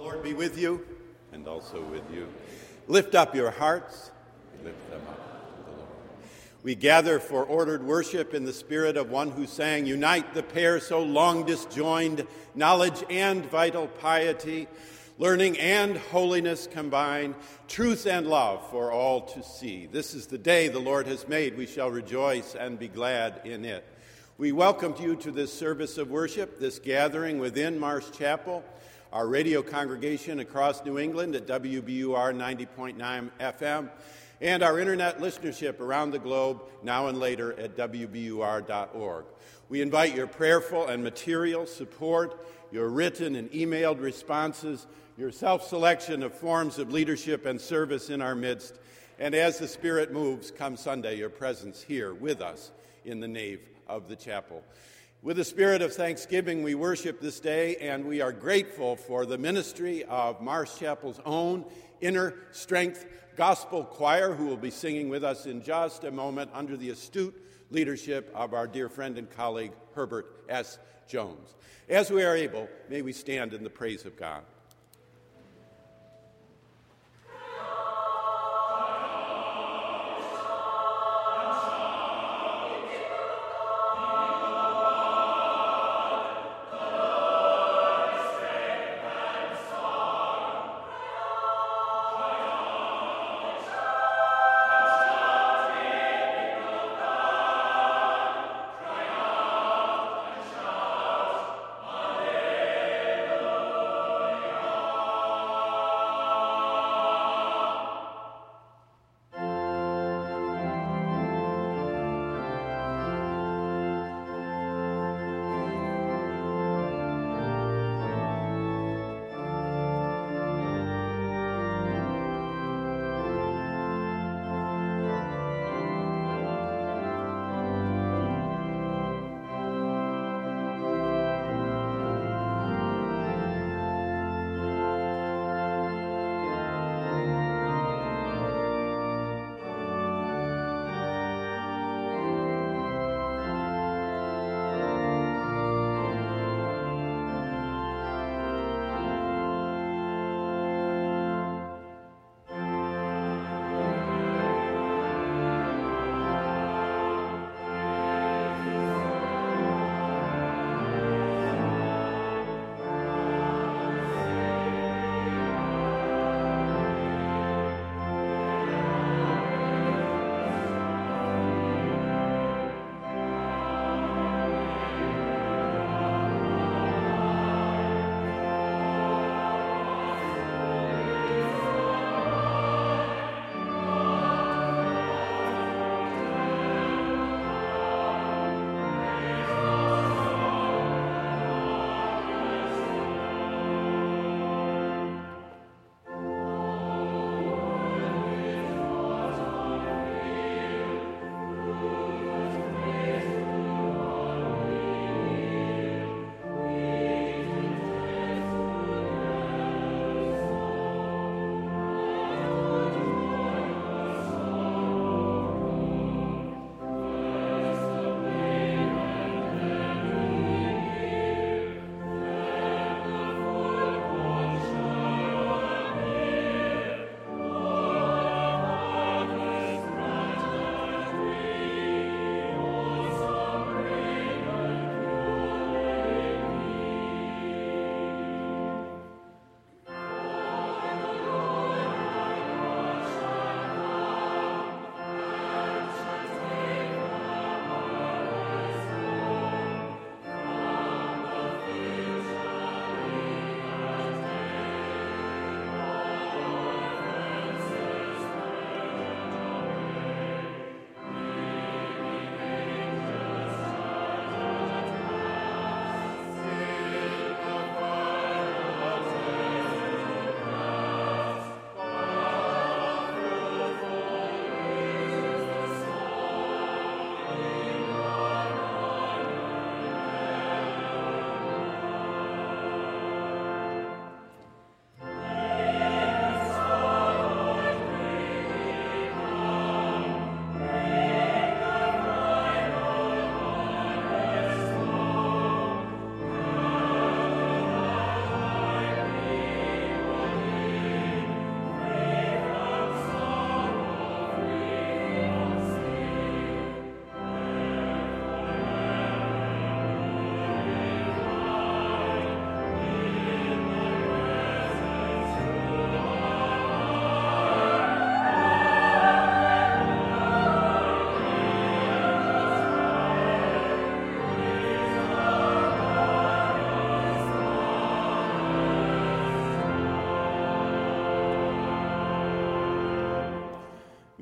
Lord be with you and also with you. Lift up your hearts, lift them up to the Lord. We gather for ordered worship in the spirit of one who sang, Unite the pair so long disjoined, knowledge and vital piety, learning and holiness combine, truth and love for all to see. This is the day the Lord has made. We shall rejoice and be glad in it. We welcome you to this service of worship, this gathering within Marsh Chapel our radio congregation across New England at WBUR 90.9 FM, and our internet listenership around the globe now and later at WBUR.org. We invite your prayerful and material support, your written and emailed responses, your self selection of forms of leadership and service in our midst, and as the Spirit moves, come Sunday, your presence here with us in the nave of the chapel. With a spirit of thanksgiving, we worship this day, and we are grateful for the ministry of Marsh Chapel's own Inner Strength Gospel Choir, who will be singing with us in just a moment under the astute leadership of our dear friend and colleague, Herbert S. Jones. As we are able, may we stand in the praise of God.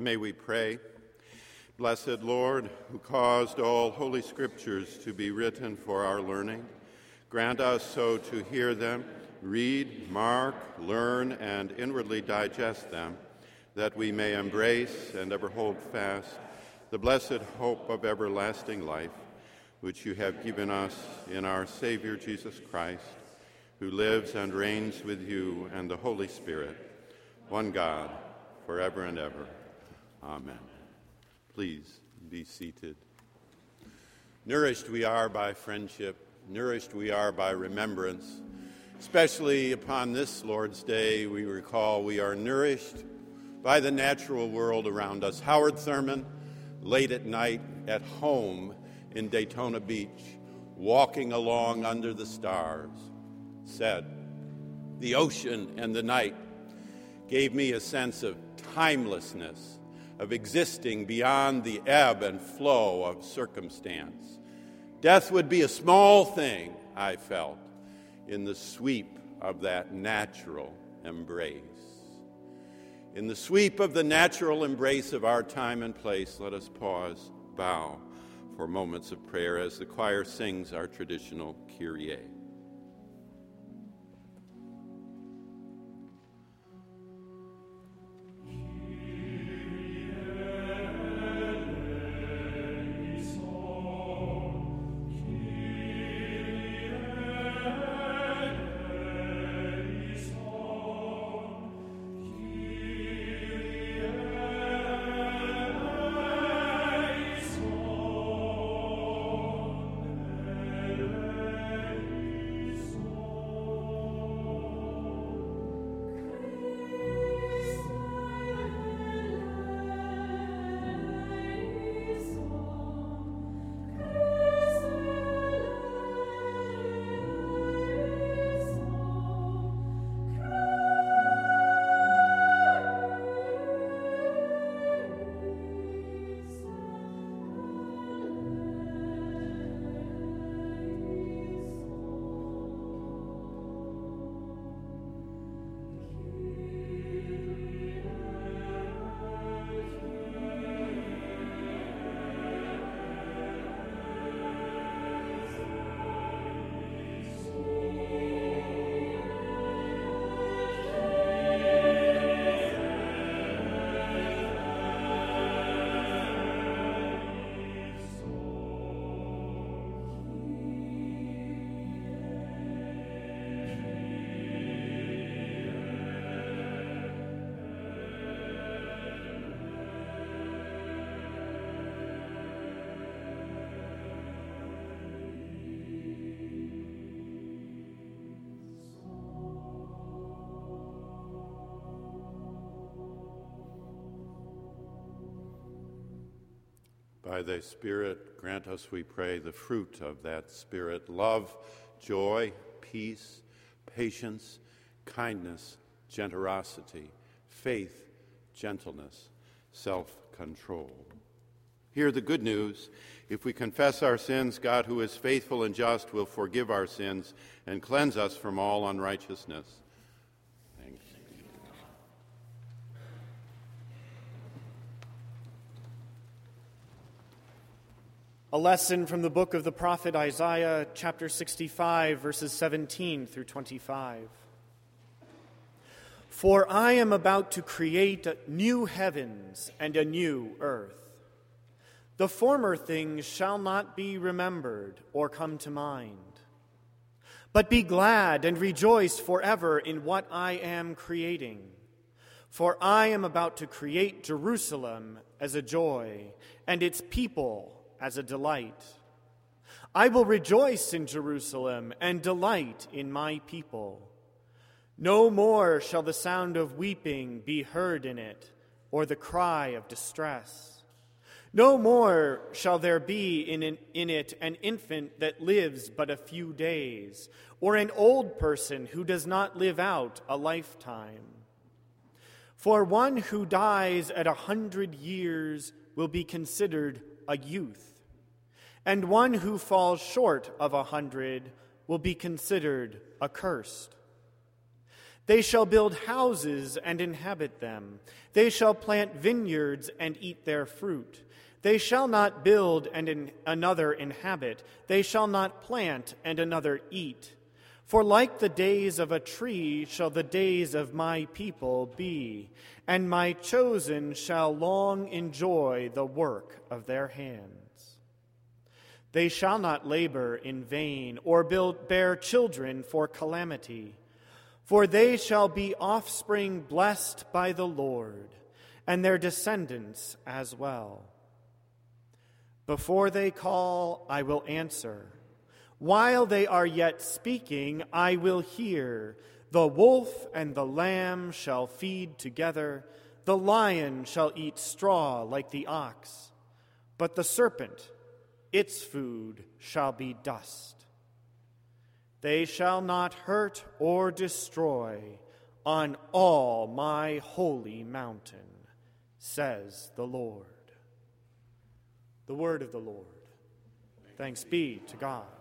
May we pray. Blessed Lord, who caused all holy scriptures to be written for our learning, grant us so to hear them, read, mark, learn, and inwardly digest them, that we may embrace and ever hold fast the blessed hope of everlasting life, which you have given us in our Savior Jesus Christ, who lives and reigns with you and the Holy Spirit, one God, forever and ever. Amen. Please be seated. Nourished we are by friendship, nourished we are by remembrance. Especially upon this Lord's Day, we recall we are nourished by the natural world around us. Howard Thurman, late at night at home in Daytona Beach, walking along under the stars, said, The ocean and the night gave me a sense of timelessness of existing beyond the ebb and flow of circumstance. Death would be a small thing, I felt, in the sweep of that natural embrace. In the sweep of the natural embrace of our time and place, let us pause, bow for moments of prayer as the choir sings our traditional Kyrie. By thy Spirit, grant us, we pray, the fruit of that Spirit love, joy, peace, patience, kindness, generosity, faith, gentleness, self control. Hear the good news. If we confess our sins, God, who is faithful and just, will forgive our sins and cleanse us from all unrighteousness. Lesson from the book of the prophet Isaiah, chapter 65, verses 17 through 25. For I am about to create new heavens and a new earth. The former things shall not be remembered or come to mind. But be glad and rejoice forever in what I am creating. For I am about to create Jerusalem as a joy, and its people as a delight. I will rejoice in Jerusalem and delight in my people. No more shall the sound of weeping be heard in it, or the cry of distress. No more shall there be in, an, in it an infant that lives but a few days, or an old person who does not live out a lifetime. For one who dies at a hundred years will be considered a youth and one who falls short of a hundred will be considered accursed. They shall build houses and inhabit them. They shall plant vineyards and eat their fruit. They shall not build and in another inhabit. They shall not plant and another eat. For like the days of a tree shall the days of my people be, and my chosen shall long enjoy the work of their hands. They shall not labor in vain or build, bear children for calamity. For they shall be offspring blessed by the Lord, and their descendants as well. Before they call, I will answer. While they are yet speaking, I will hear. The wolf and the lamb shall feed together, the lion shall eat straw like the ox, but the serpent, its food, shall be dust. They shall not hurt or destroy on all my holy mountain, says the Lord. The word of the Lord. Thanks be to God.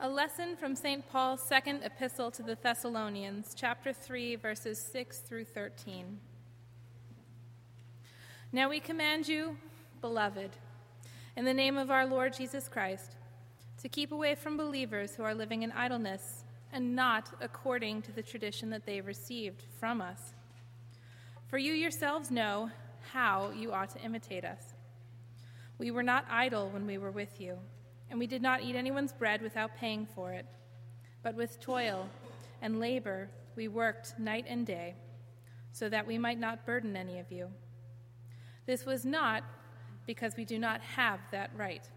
A lesson from St. Paul's second epistle to the Thessalonians, chapter 3, verses 6 through 13. Now we command you, beloved, in the name of our Lord Jesus Christ, to keep away from believers who are living in idleness and not according to the tradition that they received from us. For you yourselves know how you ought to imitate us. We were not idle when we were with you and we did not eat anyone's bread without paying for it. But with toil and labor we worked night and day, so that we might not burden any of you. This was not because we do not have that right,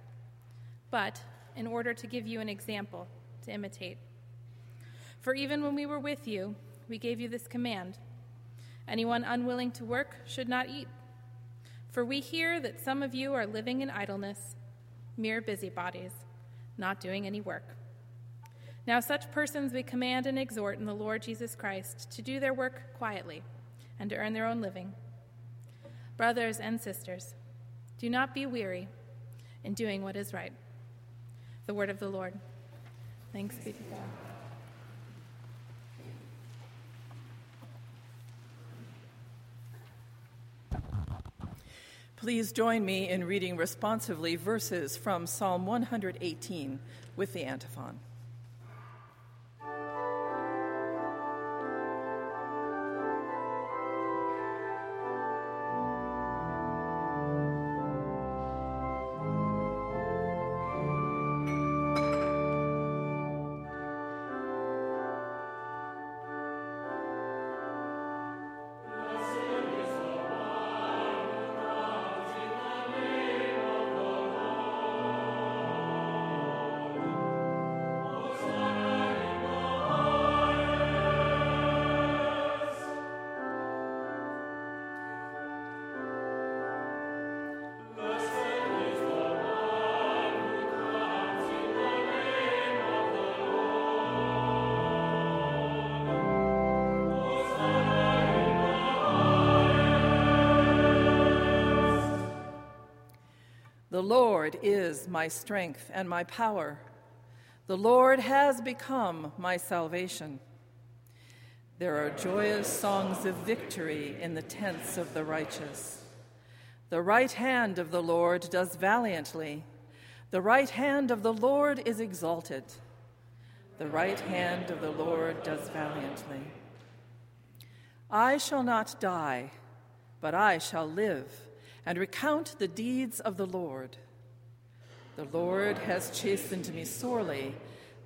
but in order to give you an example to imitate. For even when we were with you, we gave you this command anyone unwilling to work should not eat. For we hear that some of you are living in idleness mere busybodies, not doing any work. Now, such persons we command and exhort in the Lord Jesus Christ to do their work quietly and to earn their own living. Brothers and sisters, do not be weary in doing what is right. The word of the Lord. Thanks be to God. Please join me in reading responsively verses from Psalm 118 with the antiphon. The Lord is my strength and my power. The Lord has become my salvation. There are joyous songs of victory in the tents of the righteous. The right hand of the Lord does valiantly. The right hand of the Lord is exalted. The right hand of the Lord does valiantly. I shall not die, but I shall live and recount the deeds of the Lord. The Lord has chastened me sorely,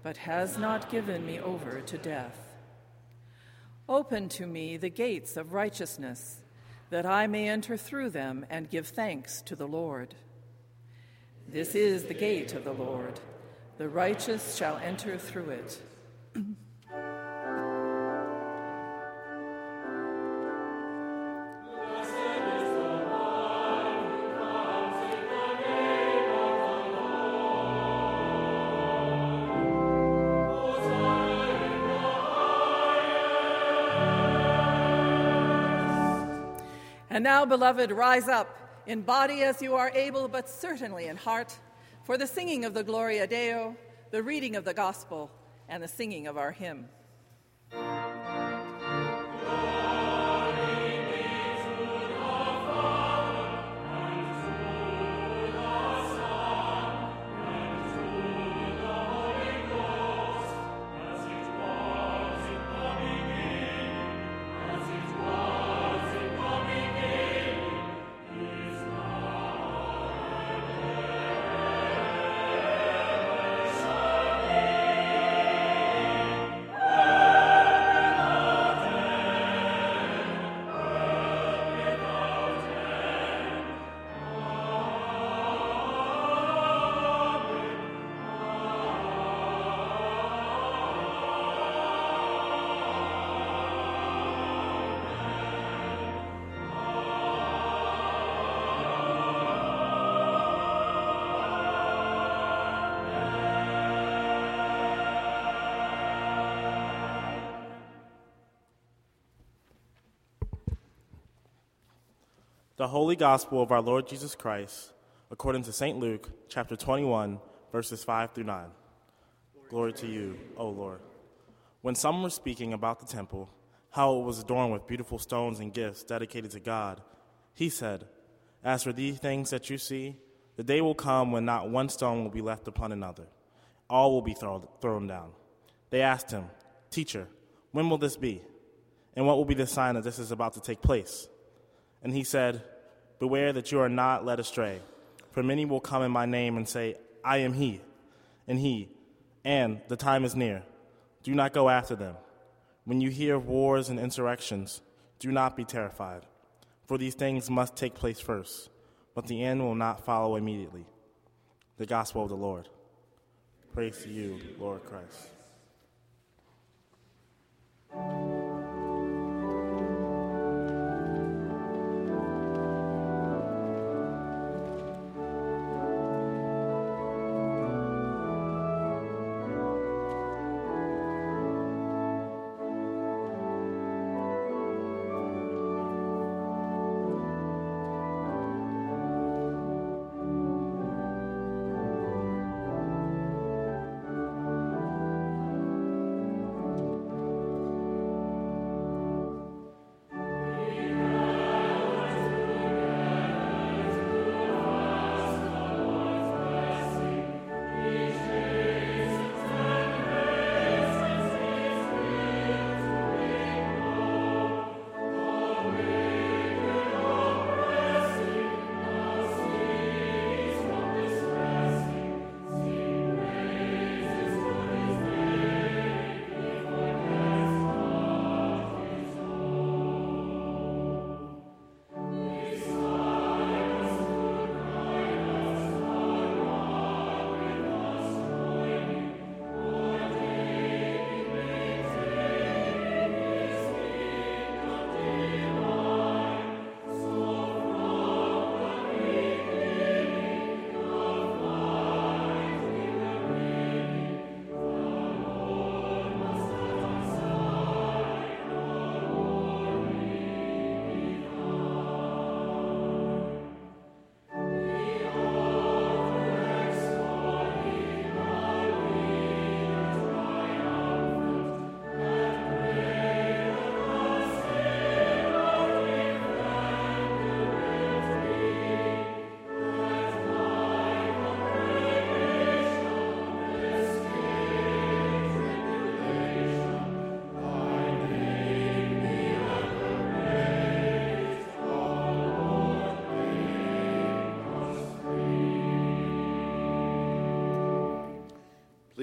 but has not given me over to death. Open to me the gates of righteousness, that I may enter through them and give thanks to the Lord. This is the gate of the Lord. The righteous shall enter through it. And now, beloved, rise up, in body as you are able, but certainly in heart, for the singing of the Gloria Deo, the reading of the Gospel, and the singing of our hymn. The Holy Gospel of our Lord Jesus Christ, according to St. Luke, chapter 21, verses 5 through 9. Glory to you, O Lord. When some were speaking about the temple, how it was adorned with beautiful stones and gifts dedicated to God, he said, As for these things that you see, the day will come when not one stone will be left upon another. All will be thrown, thrown down. They asked him, Teacher, when will this be? And what will be the sign that this is about to take place? And he said, Beware that you are not led astray, for many will come in my name and say, I am he, and he, and the time is near. Do not go after them. When you hear of wars and insurrections, do not be terrified, for these things must take place first, but the end will not follow immediately. The Gospel of the Lord. Praise to you, Lord Christ.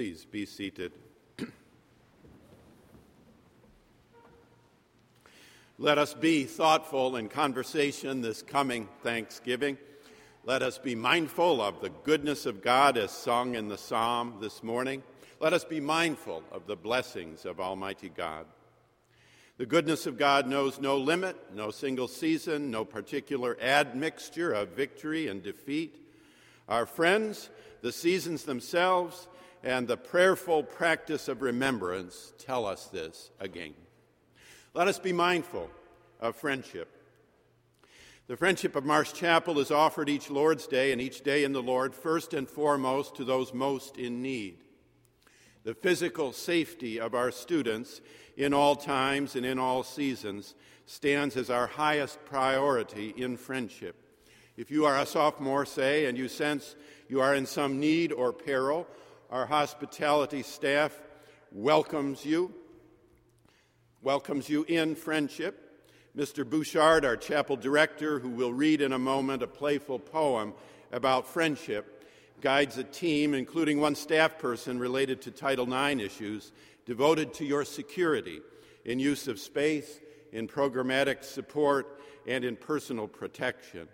Please be seated. Let us be thoughtful in conversation this coming Thanksgiving. Let us be mindful of the goodness of God as sung in the psalm this morning. Let us be mindful of the blessings of Almighty God. The goodness of God knows no limit, no single season, no particular admixture of victory and defeat. Our friends, the seasons themselves, and the prayerful practice of remembrance tell us this again. Let us be mindful of friendship. The friendship of Marsh Chapel is offered each Lord's Day and each day in the Lord, first and foremost to those most in need. The physical safety of our students in all times and in all seasons stands as our highest priority in friendship. If you are a sophomore, say, and you sense you are in some need or peril, our hospitality staff welcomes you, welcomes you in friendship. Mr. Bouchard, our chapel director, who will read in a moment a playful poem about friendship, guides a team, including one staff person related to Title IX issues, devoted to your security in use of space, in programmatic support, and in personal protection.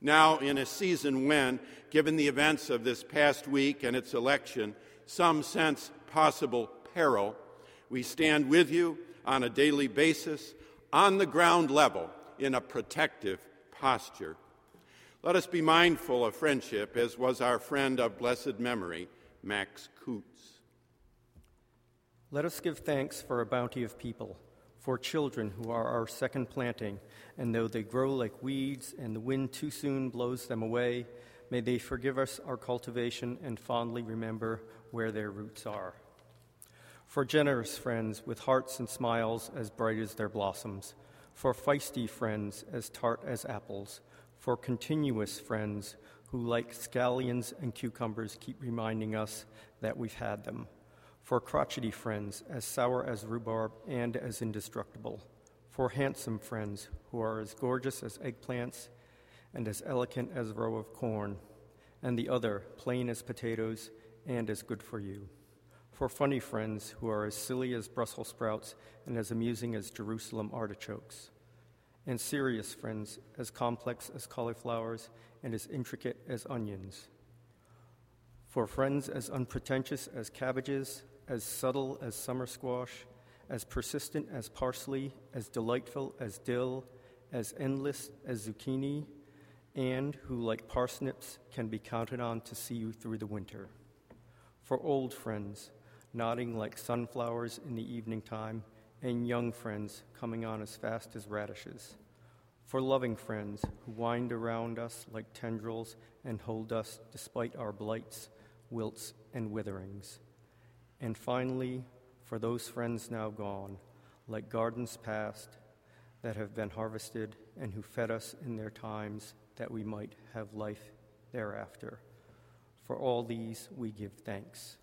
Now, in a season when, given the events of this past week and its election, some sense possible peril, we stand with you on a daily basis, on the ground level, in a protective posture. Let us be mindful of friendship, as was our friend of blessed memory, Max Coots. Let us give thanks for a bounty of people for children who are our second planting, and though they grow like weeds and the wind too soon blows them away, May they forgive us our cultivation and fondly remember where their roots are. For generous friends with hearts and smiles as bright as their blossoms, for feisty friends as tart as apples, for continuous friends who, like scallions and cucumbers, keep reminding us that we've had them, for crotchety friends as sour as rhubarb and as indestructible, for handsome friends who are as gorgeous as eggplants and as elegant as a row of corn, and the other plain as potatoes and as good for you. For funny friends who are as silly as Brussels sprouts and as amusing as Jerusalem artichokes, and serious friends as complex as cauliflowers and as intricate as onions. For friends as unpretentious as cabbages, as subtle as summer squash, as persistent as parsley, as delightful as dill, as endless as zucchini, and who, like parsnips, can be counted on to see you through the winter. For old friends, nodding like sunflowers in the evening time, and young friends coming on as fast as radishes. For loving friends who wind around us like tendrils and hold us despite our blights, wilts, and witherings. And finally, for those friends now gone, like gardens past that have been harvested and who fed us in their times that we might have life thereafter. For all these we give thanks.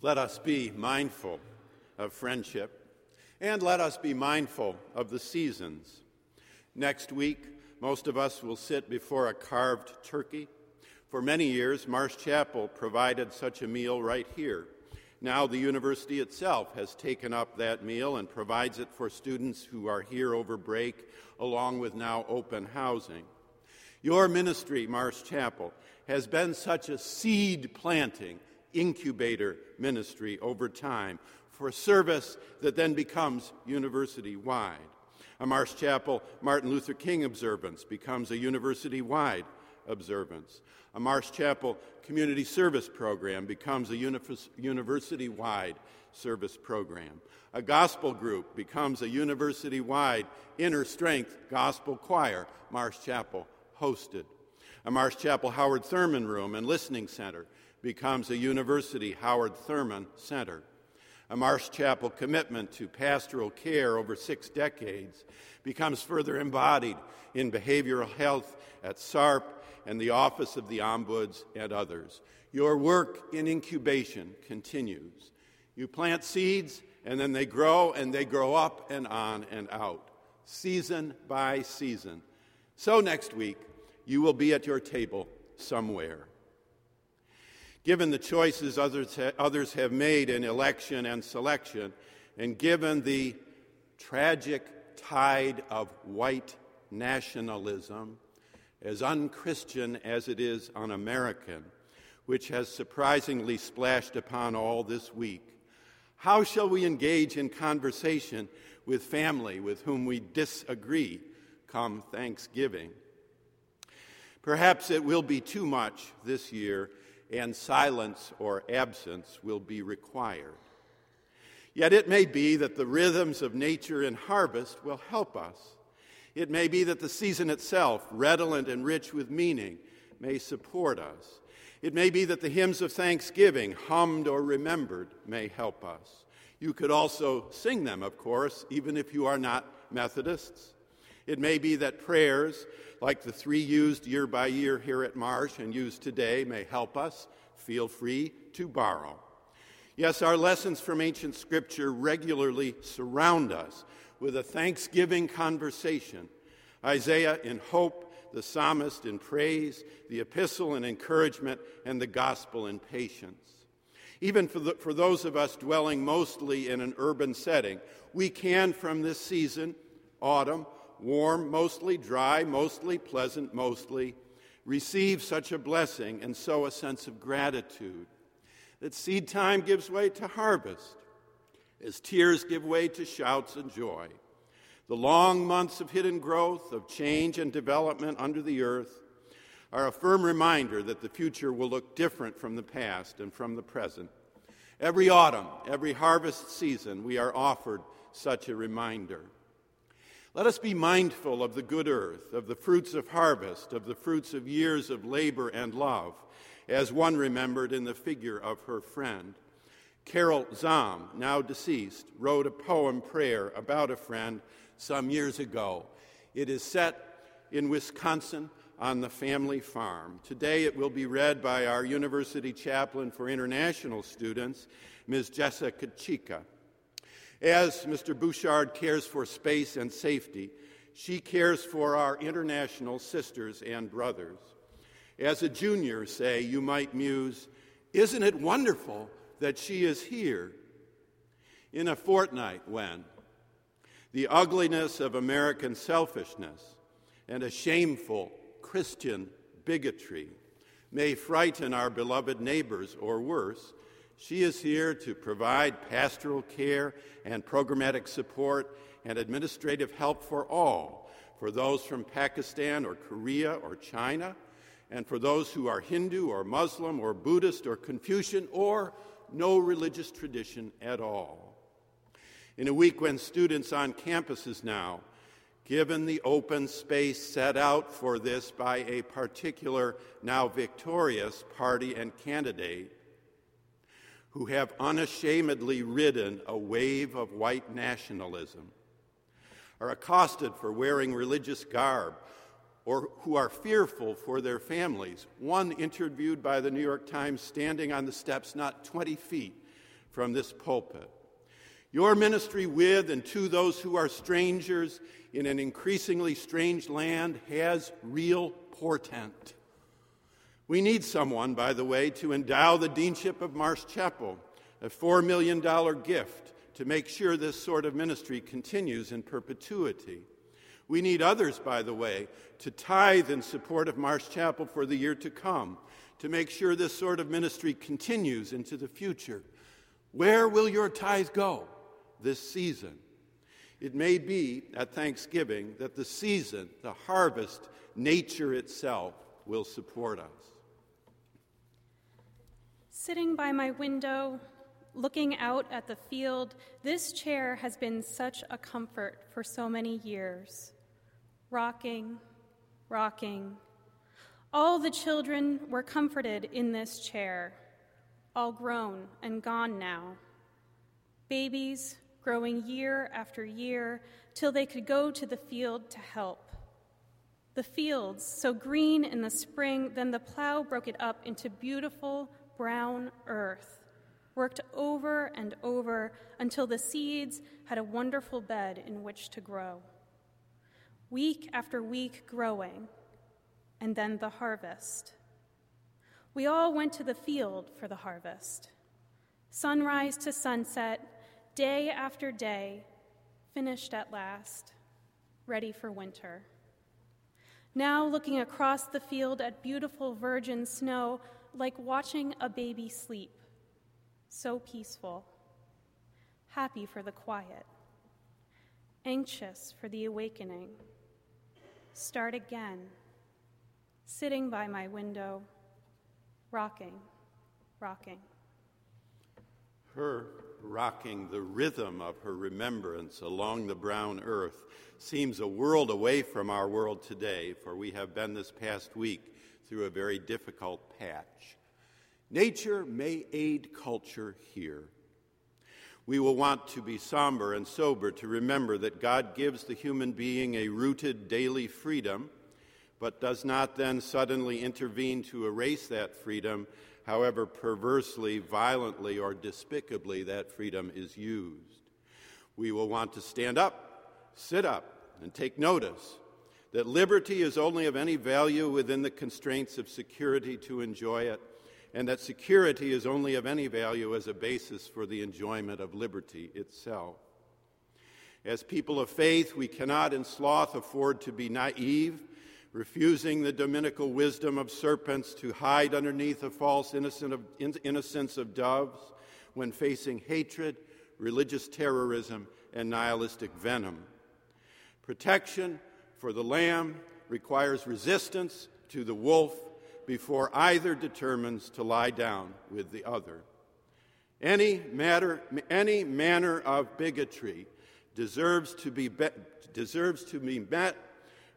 Let us be mindful of friendship, and let us be mindful of the seasons. Next week, most of us will sit before a carved turkey. For many years, Marsh Chapel provided such a meal right here. Now, the university itself has taken up that meal and provides it for students who are here over break along with now open housing. Your ministry, Marsh Chapel, has been such a seed planting, incubator ministry over time for service that then becomes university wide. A Marsh Chapel Martin Luther King observance becomes a university wide observance. A Marsh Chapel community service program becomes a university wide service program. A gospel group becomes a university wide inner strength gospel choir, Marsh Chapel hosted. A Marsh Chapel Howard Thurman Room and Listening Center becomes a University Howard Thurman Center. A Marsh Chapel commitment to pastoral care over six decades becomes further embodied in behavioral health at SARP and the Office of the Ombuds and others. Your work in incubation continues. You plant seeds, and then they grow, and they grow up and on and out, season by season. So next week, you will be at your table somewhere. Given the choices others, ha- others have made in election and selection, and given the tragic tide of white nationalism, as unchristian as it is un American, which has surprisingly splashed upon all this week, how shall we engage in conversation with family with whom we disagree come Thanksgiving? Perhaps it will be too much this year, and silence or absence will be required. Yet it may be that the rhythms of nature and harvest will help us. It may be that the season itself, redolent and rich with meaning, may support us. It may be that the hymns of thanksgiving, hummed or remembered, may help us. You could also sing them, of course, even if you are not Methodists. It may be that prayers, like the three used year by year here at Marsh and used today, may help us. Feel free to borrow. Yes, our lessons from ancient scripture regularly surround us with a thanksgiving conversation. Isaiah in hope, the psalmist in praise, the epistle in encouragement, and the gospel in patience. Even for, the, for those of us dwelling mostly in an urban setting, we can, from this season, autumn, warm, mostly dry, mostly pleasant, mostly, receive such a blessing and sow a sense of gratitude. That seed time gives way to harvest, as tears give way to shouts and joy. The long months of hidden growth, of change and development under the earth, are a firm reminder that the future will look different from the past and from the present. Every autumn, every harvest season, we are offered such a reminder. Let us be mindful of the good earth, of the fruits of harvest, of the fruits of years of labor and love, as one remembered in the figure of her friend. Carol Zahm, now deceased, wrote a poem prayer about a friend some years ago. It is set in Wisconsin on the family farm. Today it will be read by our university chaplain for international students, Ms. Jessica Chicka. As Mr. Bouchard cares for space and safety, she cares for our international sisters and brothers. As a junior, say, you might muse, Isn't it wonderful that she is here? In a fortnight, when the ugliness of American selfishness and a shameful Christian bigotry may frighten our beloved neighbors, or worse, she is here to provide pastoral care and programmatic support and administrative help for all, for those from Pakistan or Korea or China, and for those who are Hindu or Muslim or Buddhist or Confucian or no religious tradition at all. In a week when students on campuses now, given the open space set out for this by a particular, now victorious party and candidate, who have unashamedly ridden a wave of white nationalism, are accosted for wearing religious garb, or who are fearful for their families. One interviewed by the New York Times standing on the steps not 20 feet from this pulpit. Your ministry with and to those who are strangers in an increasingly strange land has real portent. We need someone, by the way, to endow the deanship of Marsh Chapel, a $4 million gift to make sure this sort of ministry continues in perpetuity. We need others, by the way, to tithe in support of Marsh Chapel for the year to come, to make sure this sort of ministry continues into the future. Where will your tithe go this season? It may be at Thanksgiving that the season, the harvest, nature itself will support us. Sitting by my window, looking out at the field, this chair has been such a comfort for so many years. Rocking, rocking. All the children were comforted in this chair, all grown and gone now. Babies growing year after year till they could go to the field to help. The fields, so green in the spring, then the plow broke it up into beautiful brown earth, worked over and over until the seeds had a wonderful bed in which to grow. Week after week growing, and then the harvest. We all went to the field for the harvest. Sunrise to sunset, day after day, finished at last, ready for winter. Now, looking across the field at beautiful virgin snow, like watching a baby sleep, so peaceful, happy for the quiet, anxious for the awakening. Start again, sitting by my window, rocking, rocking. Her rocking the rhythm of her remembrance along the brown earth seems a world away from our world today, for we have been this past week through a very difficult patch. Nature may aid culture here. We will want to be somber and sober to remember that God gives the human being a rooted daily freedom, but does not then suddenly intervene to erase that freedom, however perversely, violently, or despicably that freedom is used. We will want to stand up, sit up, and take notice that liberty is only of any value within the constraints of security to enjoy it, and that security is only of any value as a basis for the enjoyment of liberty itself. As people of faith, we cannot in sloth afford to be naive, refusing the dominical wisdom of serpents to hide underneath a false innocence of doves when facing hatred, religious terrorism, and nihilistic venom. Protection for the lamb requires resistance to the wolf before either determines to lie down with the other. Any, matter, any manner of bigotry deserves to be, be deserves to be met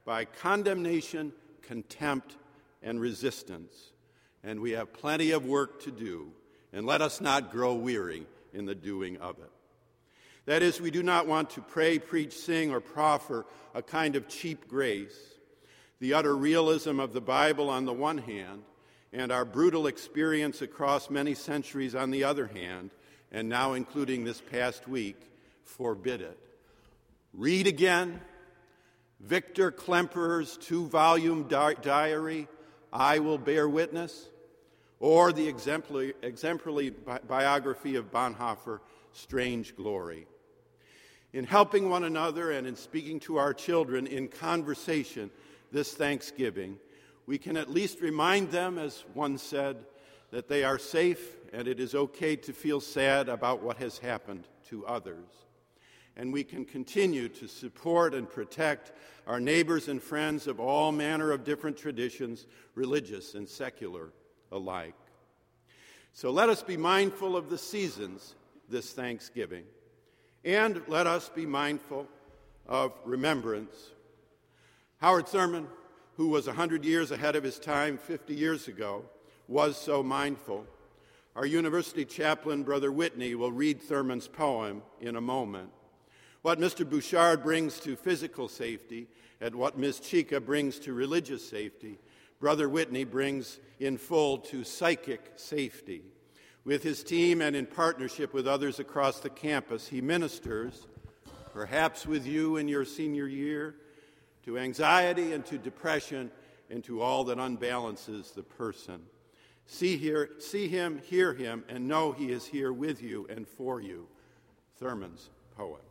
by condemnation, contempt, and resistance. And we have plenty of work to do, and let us not grow weary in the doing of it. That is, we do not want to pray, preach, sing, or proffer a kind of cheap grace. The utter realism of the Bible on the one hand, and our brutal experience across many centuries on the other hand, and now including this past week, forbid it. Read again Victor Klemperer's two volume di- diary, I Will Bear Witness, or the exemplary, exemplary bi- biography of Bonhoeffer, Strange Glory. In helping one another and in speaking to our children in conversation this Thanksgiving, we can at least remind them, as one said, that they are safe and it is okay to feel sad about what has happened to others. And we can continue to support and protect our neighbors and friends of all manner of different traditions, religious and secular alike. So let us be mindful of the seasons this Thanksgiving, and let us be mindful of remembrance. Howard Thurman, who was 100 years ahead of his time 50 years ago, was so mindful. Our university chaplain, Brother Whitney, will read Thurman's poem in a moment. What Mr. Bouchard brings to physical safety and what Ms. Chicka brings to religious safety, Brother Whitney brings in full to psychic safety. With his team and in partnership with others across the campus, he ministers, perhaps with you in your senior year, to anxiety and to depression and to all that unbalances the person. See, here, see him, hear him, and know he is here with you and for you. Thurman's poem.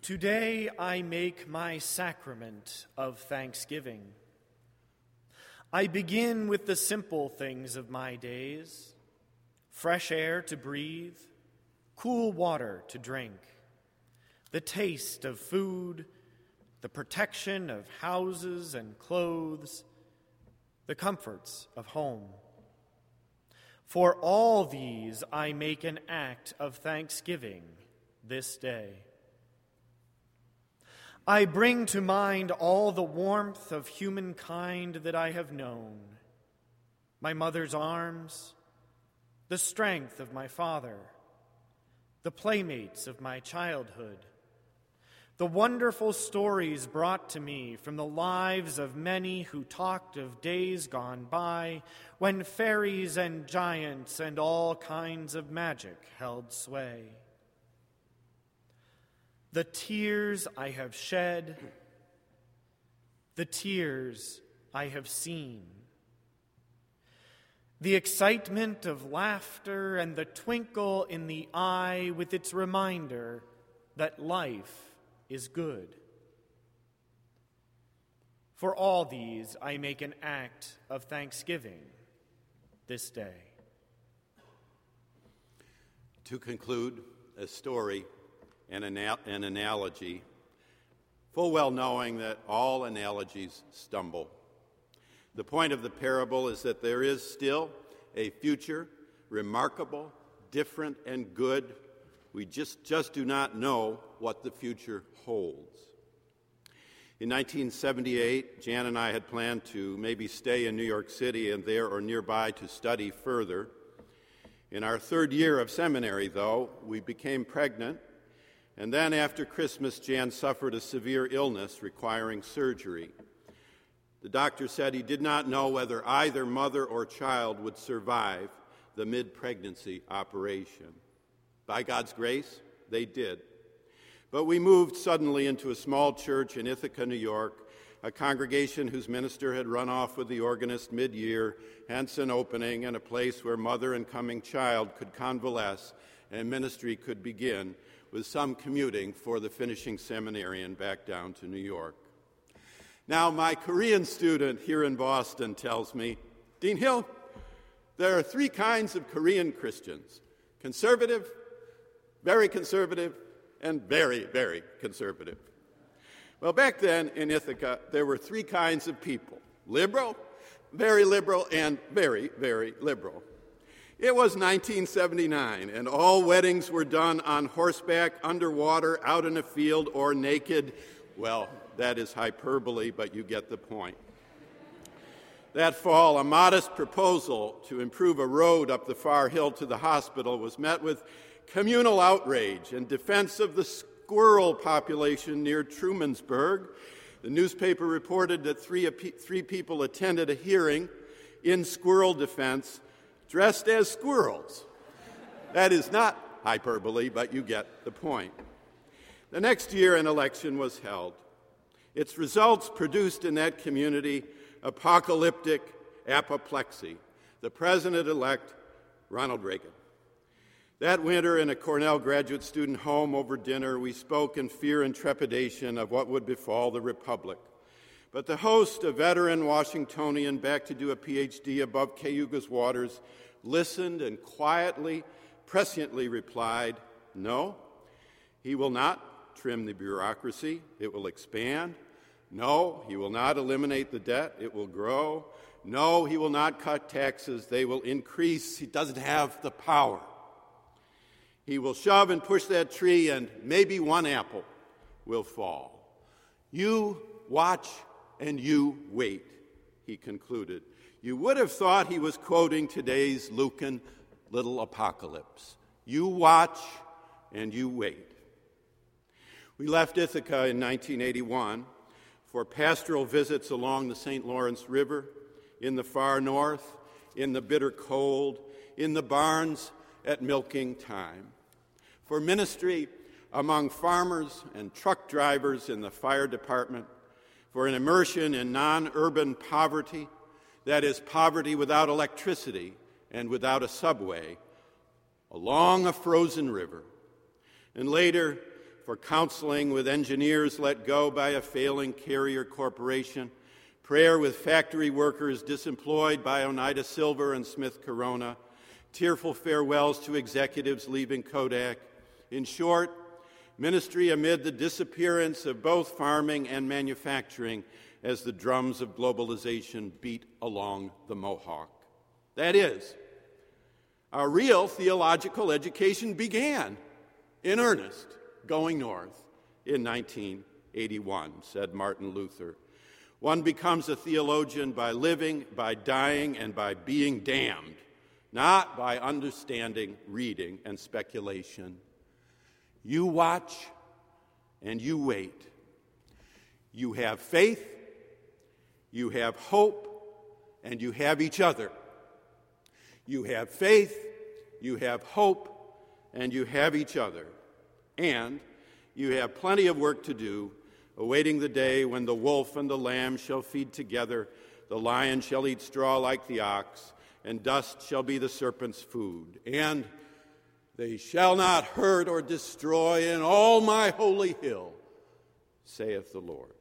Today I make my sacrament of thanksgiving. I begin with the simple things of my days fresh air to breathe, cool water to drink, the taste of food, the protection of houses and clothes, the comforts of home. For all these I make an act of thanksgiving this day. I bring to mind all the warmth of humankind that I have known my mother's arms, the strength of my father, the playmates of my childhood, the wonderful stories brought to me from the lives of many who talked of days gone by when fairies and giants and all kinds of magic held sway. The tears I have shed, the tears I have seen, the excitement of laughter and the twinkle in the eye with its reminder that life is good. For all these, I make an act of thanksgiving this day. To conclude, a story an, ana- an analogy, full well knowing that all analogies stumble. The point of the parable is that there is still a future, remarkable, different, and good. We just, just do not know what the future holds. In 1978, Jan and I had planned to maybe stay in New York City and there or nearby to study further. In our third year of seminary, though, we became pregnant and then after Christmas, Jan suffered a severe illness requiring surgery. The doctor said he did not know whether either mother or child would survive the mid pregnancy operation. By God's grace, they did. But we moved suddenly into a small church in Ithaca, New York, a congregation whose minister had run off with the organist mid year, hence an opening and a place where mother and coming child could convalesce and ministry could begin with some commuting for the finishing seminarian back down to New York. Now, my Korean student here in Boston tells me, Dean Hill, there are three kinds of Korean Christians conservative, very conservative, and very, very conservative. Well, back then in Ithaca, there were three kinds of people liberal, very liberal, and very, very liberal. It was 1979, and all weddings were done on horseback, underwater, out in a field, or naked. Well, that is hyperbole, but you get the point. That fall, a modest proposal to improve a road up the far hill to the hospital was met with communal outrage and defense of the squirrel population near Trumansburg. The newspaper reported that three, three people attended a hearing in squirrel defense dressed as squirrels. That is not hyperbole, but you get the point. The next year, an election was held. Its results produced in that community apocalyptic apoplexy. The president elect, Ronald Reagan. That winter, in a Cornell graduate student home over dinner, we spoke in fear and trepidation of what would befall the Republic. But the host, a veteran Washingtonian back to do a PhD above Cayuga's waters, listened and quietly, presciently replied, No, he will not trim the bureaucracy, it will expand. No, he will not eliminate the debt, it will grow. No, he will not cut taxes, they will increase. He doesn't have the power. He will shove and push that tree, and maybe one apple will fall. You watch and you wait, he concluded. You would have thought he was quoting today's Lucan little apocalypse. You watch and you wait. We left Ithaca in 1981 for pastoral visits along the St. Lawrence River, in the far north, in the bitter cold, in the barns at milking time, for ministry among farmers and truck drivers in the fire department, for an immersion in non urban poverty, that is, poverty without electricity and without a subway, along a frozen river, and later for counseling with engineers let go by a failing carrier corporation, prayer with factory workers disemployed by Oneida Silver and Smith Corona, tearful farewells to executives leaving Kodak. In short, ministry amid the disappearance of both farming and manufacturing as the drums of globalization beat along the Mohawk. That is, our real theological education began in earnest going north in 1981, said Martin Luther. One becomes a theologian by living, by dying, and by being damned, not by understanding, reading, and speculation. You watch and you wait. You have faith, you have hope, and you have each other. You have faith, you have hope, and you have each other. And you have plenty of work to do, awaiting the day when the wolf and the lamb shall feed together, the lion shall eat straw like the ox, and dust shall be the serpent's food. And they shall not hurt or destroy in all my holy hill, saith the Lord.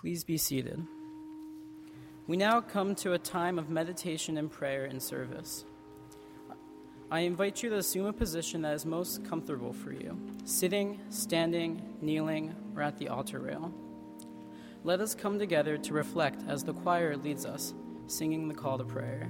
Please be seated. We now come to a time of meditation and prayer and service. I invite you to assume a position that is most comfortable for you sitting, standing, kneeling, or at the altar rail. Let us come together to reflect as the choir leads us, singing the call to prayer.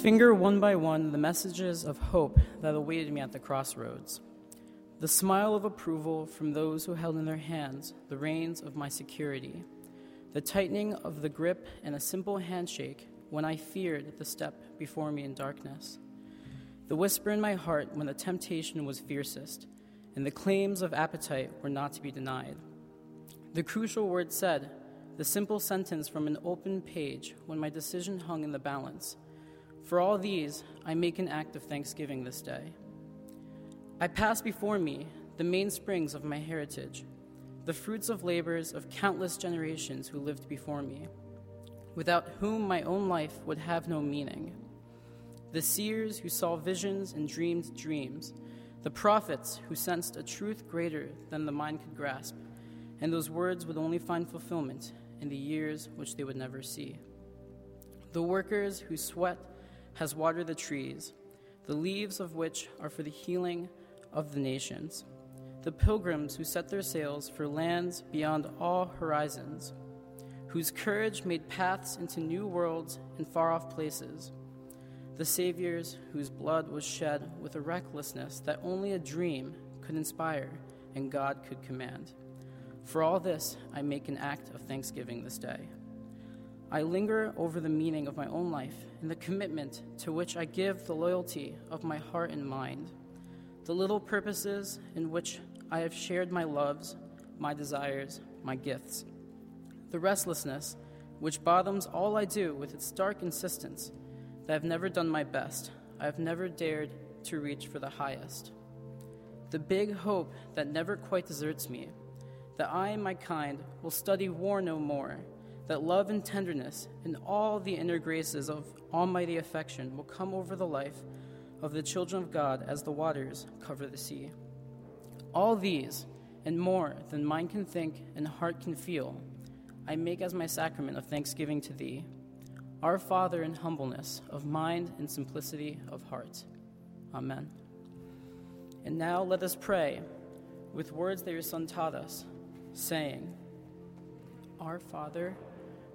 Finger one by one the messages of hope that awaited me at the crossroads. The smile of approval from those who held in their hands the reins of my security. The tightening of the grip and a simple handshake when I feared the step before me in darkness. The whisper in my heart when the temptation was fiercest and the claims of appetite were not to be denied. The crucial word said, the simple sentence from an open page when my decision hung in the balance for all these, I make an act of thanksgiving this day. I pass before me the mainsprings of my heritage, the fruits of labors of countless generations who lived before me, without whom my own life would have no meaning. The seers who saw visions and dreamed dreams, the prophets who sensed a truth greater than the mind could grasp, and those words would only find fulfillment in the years which they would never see. The workers who sweat has watered the trees, the leaves of which are for the healing of the nations. The pilgrims who set their sails for lands beyond all horizons, whose courage made paths into new worlds and far off places. The Saviors whose blood was shed with a recklessness that only a dream could inspire and God could command. For all this, I make an act of thanksgiving this day. I linger over the meaning of my own life and the commitment to which I give the loyalty of my heart and mind, the little purposes in which I have shared my loves, my desires, my gifts, the restlessness which bottoms all I do with its stark insistence that I've never done my best, I have never dared to reach for the highest, the big hope that never quite deserts me, that I and my kind will study war no more that love and tenderness and all the inner graces of almighty affection will come over the life of the children of God as the waters cover the sea. All these and more than mind can think and heart can feel, I make as my sacrament of thanksgiving to Thee, our Father in humbleness of mind and simplicity of heart. Amen. And now let us pray with words that your Son taught us, saying, Our Father,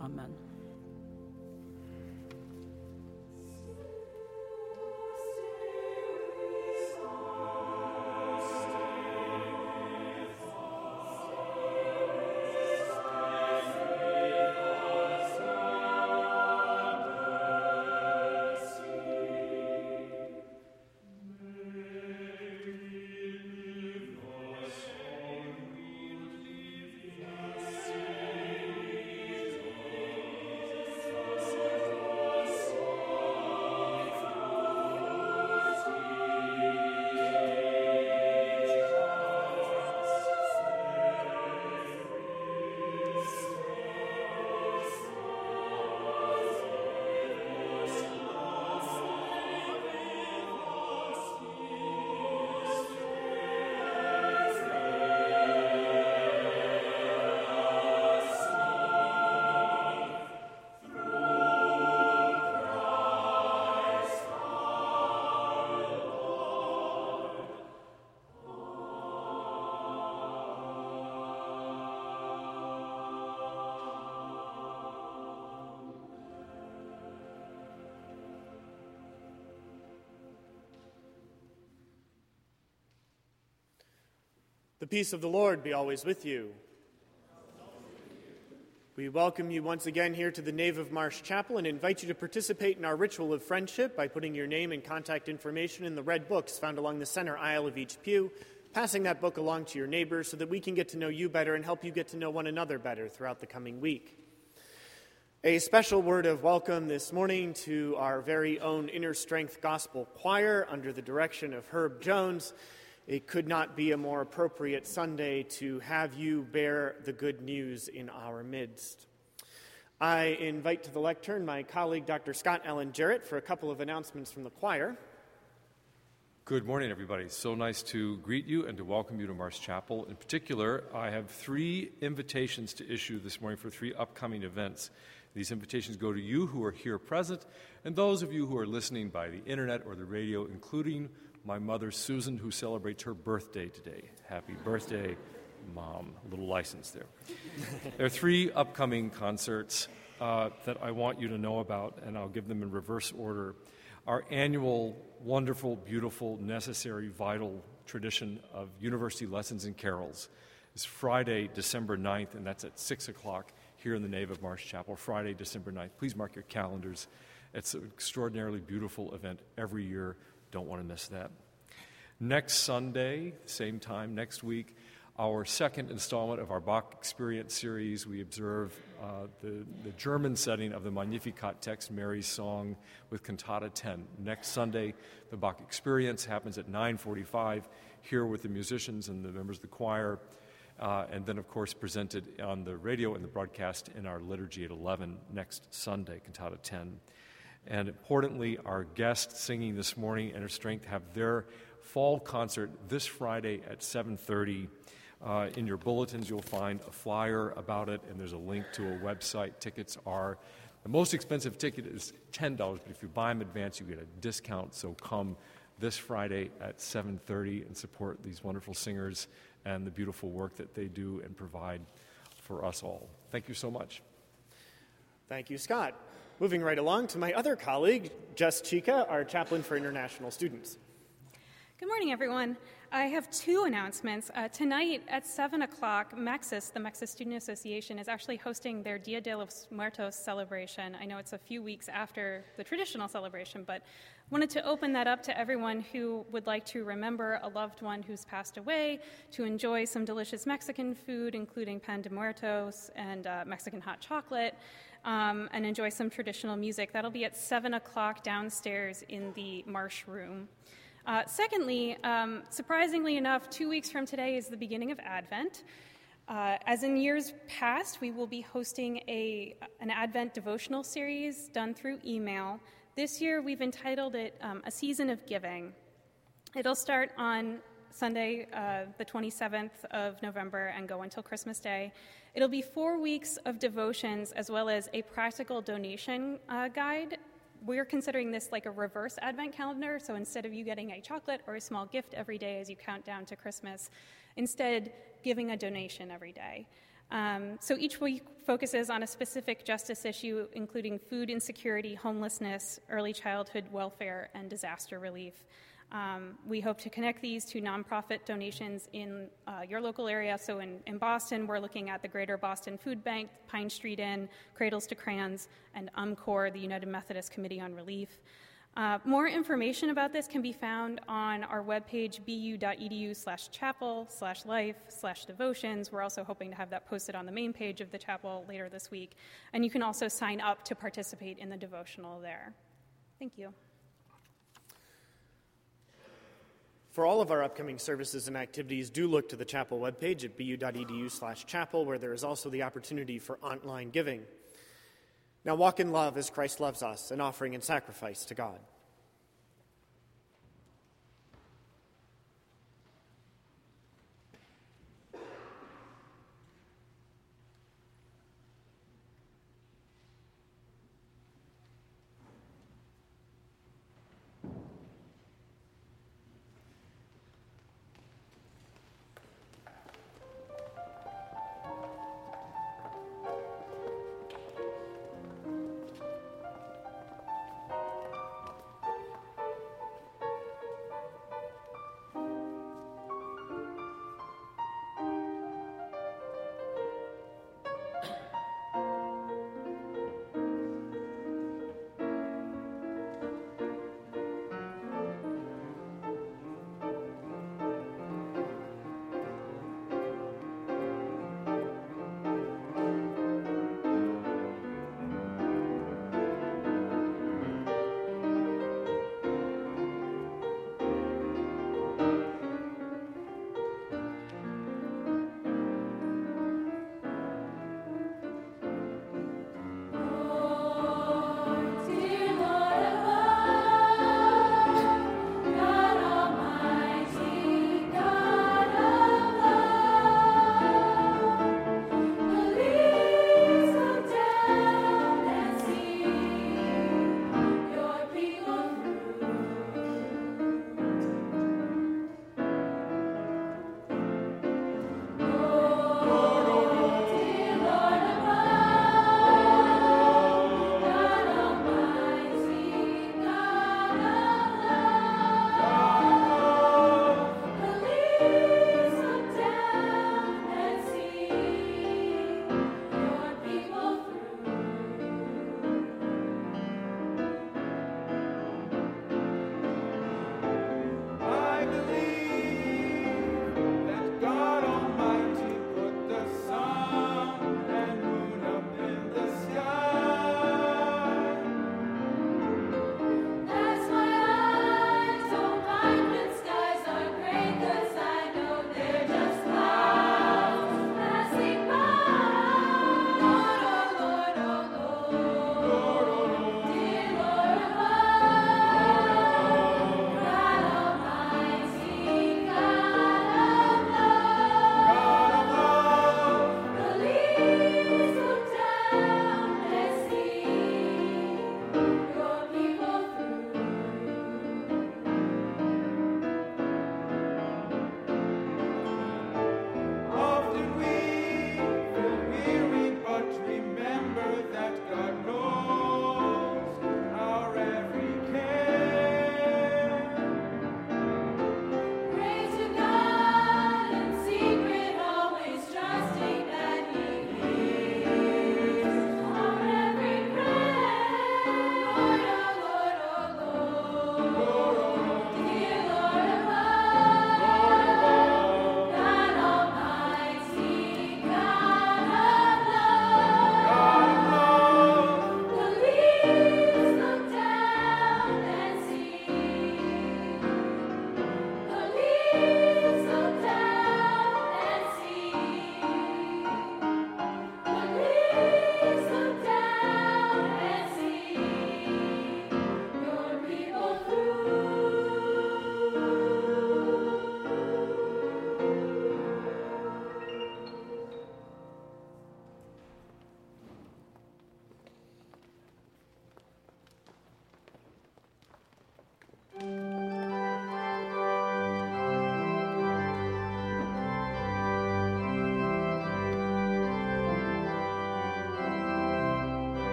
Amen. The peace of the Lord be always with you. We welcome you once again here to the nave of Marsh Chapel and invite you to participate in our ritual of friendship by putting your name and contact information in the red books found along the center aisle of each pew, passing that book along to your neighbors so that we can get to know you better and help you get to know one another better throughout the coming week. A special word of welcome this morning to our very own Inner Strength Gospel Choir under the direction of Herb Jones it could not be a more appropriate Sunday to have you bear the good news in our midst. I invite to the lectern my colleague, Dr. Scott Allen Jarrett, for a couple of announcements from the choir. Good morning, everybody. So nice to greet you and to welcome you to Marsh Chapel. In particular, I have three invitations to issue this morning for three upcoming events. These invitations go to you who are here present and those of you who are listening by the internet or the radio, including my mother, Susan, who celebrates her birthday today. Happy birthday, Mom. A little license there. there are three upcoming concerts uh, that I want you to know about, and I'll give them in reverse order. Our annual, wonderful, beautiful, necessary, vital tradition of university lessons and carols is Friday, December 9th, and that's at 6 o'clock here in the nave of Marsh Chapel, Friday, December 9th. Please mark your calendars. It's an extraordinarily beautiful event every year. Don't want to miss that. Next Sunday, same time next week, our second installment of our Bach Experience series, we observe uh, the, the German setting of the Magnificat text, Mary's Song, with Cantata 10. Next Sunday, the Bach Experience happens at 9:45 here with the musicians and the members of the choir, uh, and then, of course, presented on the radio and the broadcast in our liturgy at 11 next Sunday, Cantata 10. And importantly, our guests singing this morning, Inner Strength, have their fall concert this Friday at 7:30. Uh, in your bulletins, you'll find a flyer about it, and there's a link to a website. Tickets are the most expensive ticket is ten dollars, but if you buy them in advance, you get a discount. So come this Friday at 7:30 and support these wonderful singers and the beautiful work that they do and provide for us all. Thank you so much. Thank you, Scott. Moving right along to my other colleague, Jess Chicka, our chaplain for international students. Good morning, everyone. I have two announcements. Uh, tonight at 7 o'clock, Mexis, the Mexis Student Association, is actually hosting their Dia de los Muertos celebration. I know it's a few weeks after the traditional celebration, but wanted to open that up to everyone who would like to remember a loved one who's passed away, to enjoy some delicious Mexican food, including pan de muertos and uh, Mexican hot chocolate um, and enjoy some traditional music. That'll be at 7 o'clock downstairs in the Marsh Room. Uh, secondly, um, surprisingly enough, two weeks from today is the beginning of Advent. Uh, as in years past, we will be hosting a, an Advent devotional series done through email. This year, we've entitled it um, A Season of Giving. It'll start on Sunday, uh, the 27th of November, and go until Christmas Day. It'll be four weeks of devotions as well as a practical donation uh, guide. We're considering this like a reverse Advent calendar, so instead of you getting a chocolate or a small gift every day as you count down to Christmas, instead giving a donation every day. Um, so each week focuses on a specific justice issue, including food insecurity, homelessness, early childhood welfare, and disaster relief. Um, we hope to connect these to nonprofit donations in uh, your local area. So in, in, Boston, we're looking at the Greater Boston Food Bank, Pine Street Inn, Cradles to Crayons, and UMCOR, the United Methodist Committee on Relief. Uh, more information about this can be found on our webpage, bu.edu slash chapel slash life slash devotions. We're also hoping to have that posted on the main page of the chapel later this week. And you can also sign up to participate in the devotional there. Thank you. For all of our upcoming services and activities, do look to the chapel webpage at bu.edu slash chapel, where there is also the opportunity for online giving. Now walk in love as Christ loves us, an offering and sacrifice to God.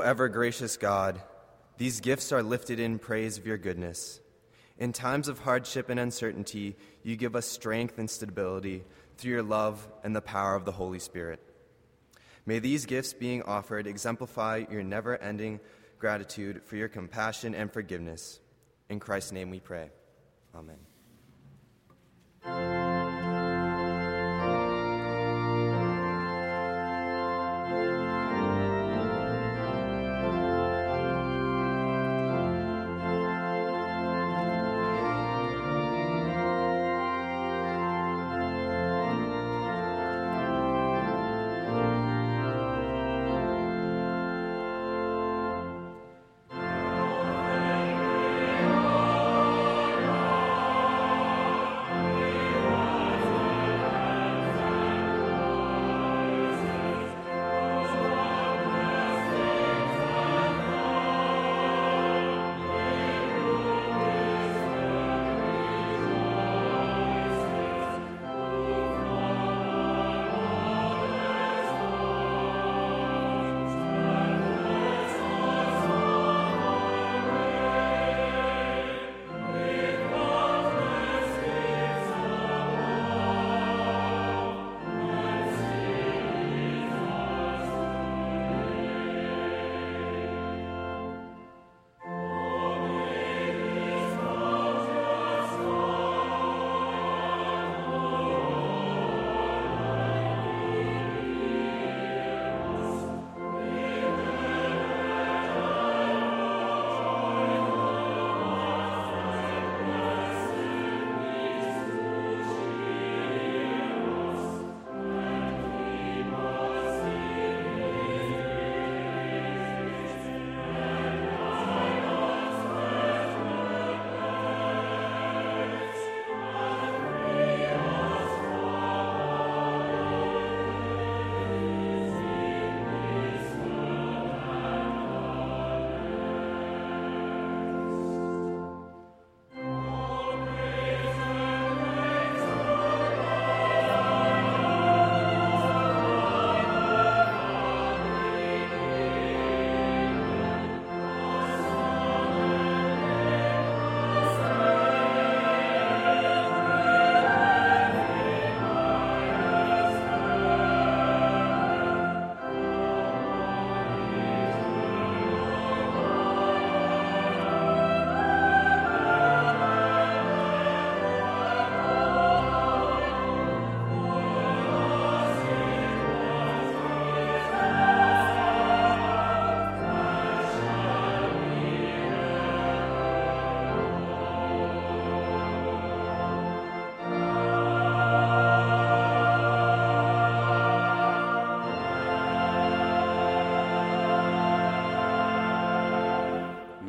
Ever gracious God, these gifts are lifted in praise of your goodness. In times of hardship and uncertainty, you give us strength and stability through your love and the power of the Holy Spirit. May these gifts being offered exemplify your never ending gratitude for your compassion and forgiveness. In Christ's name we pray. Amen.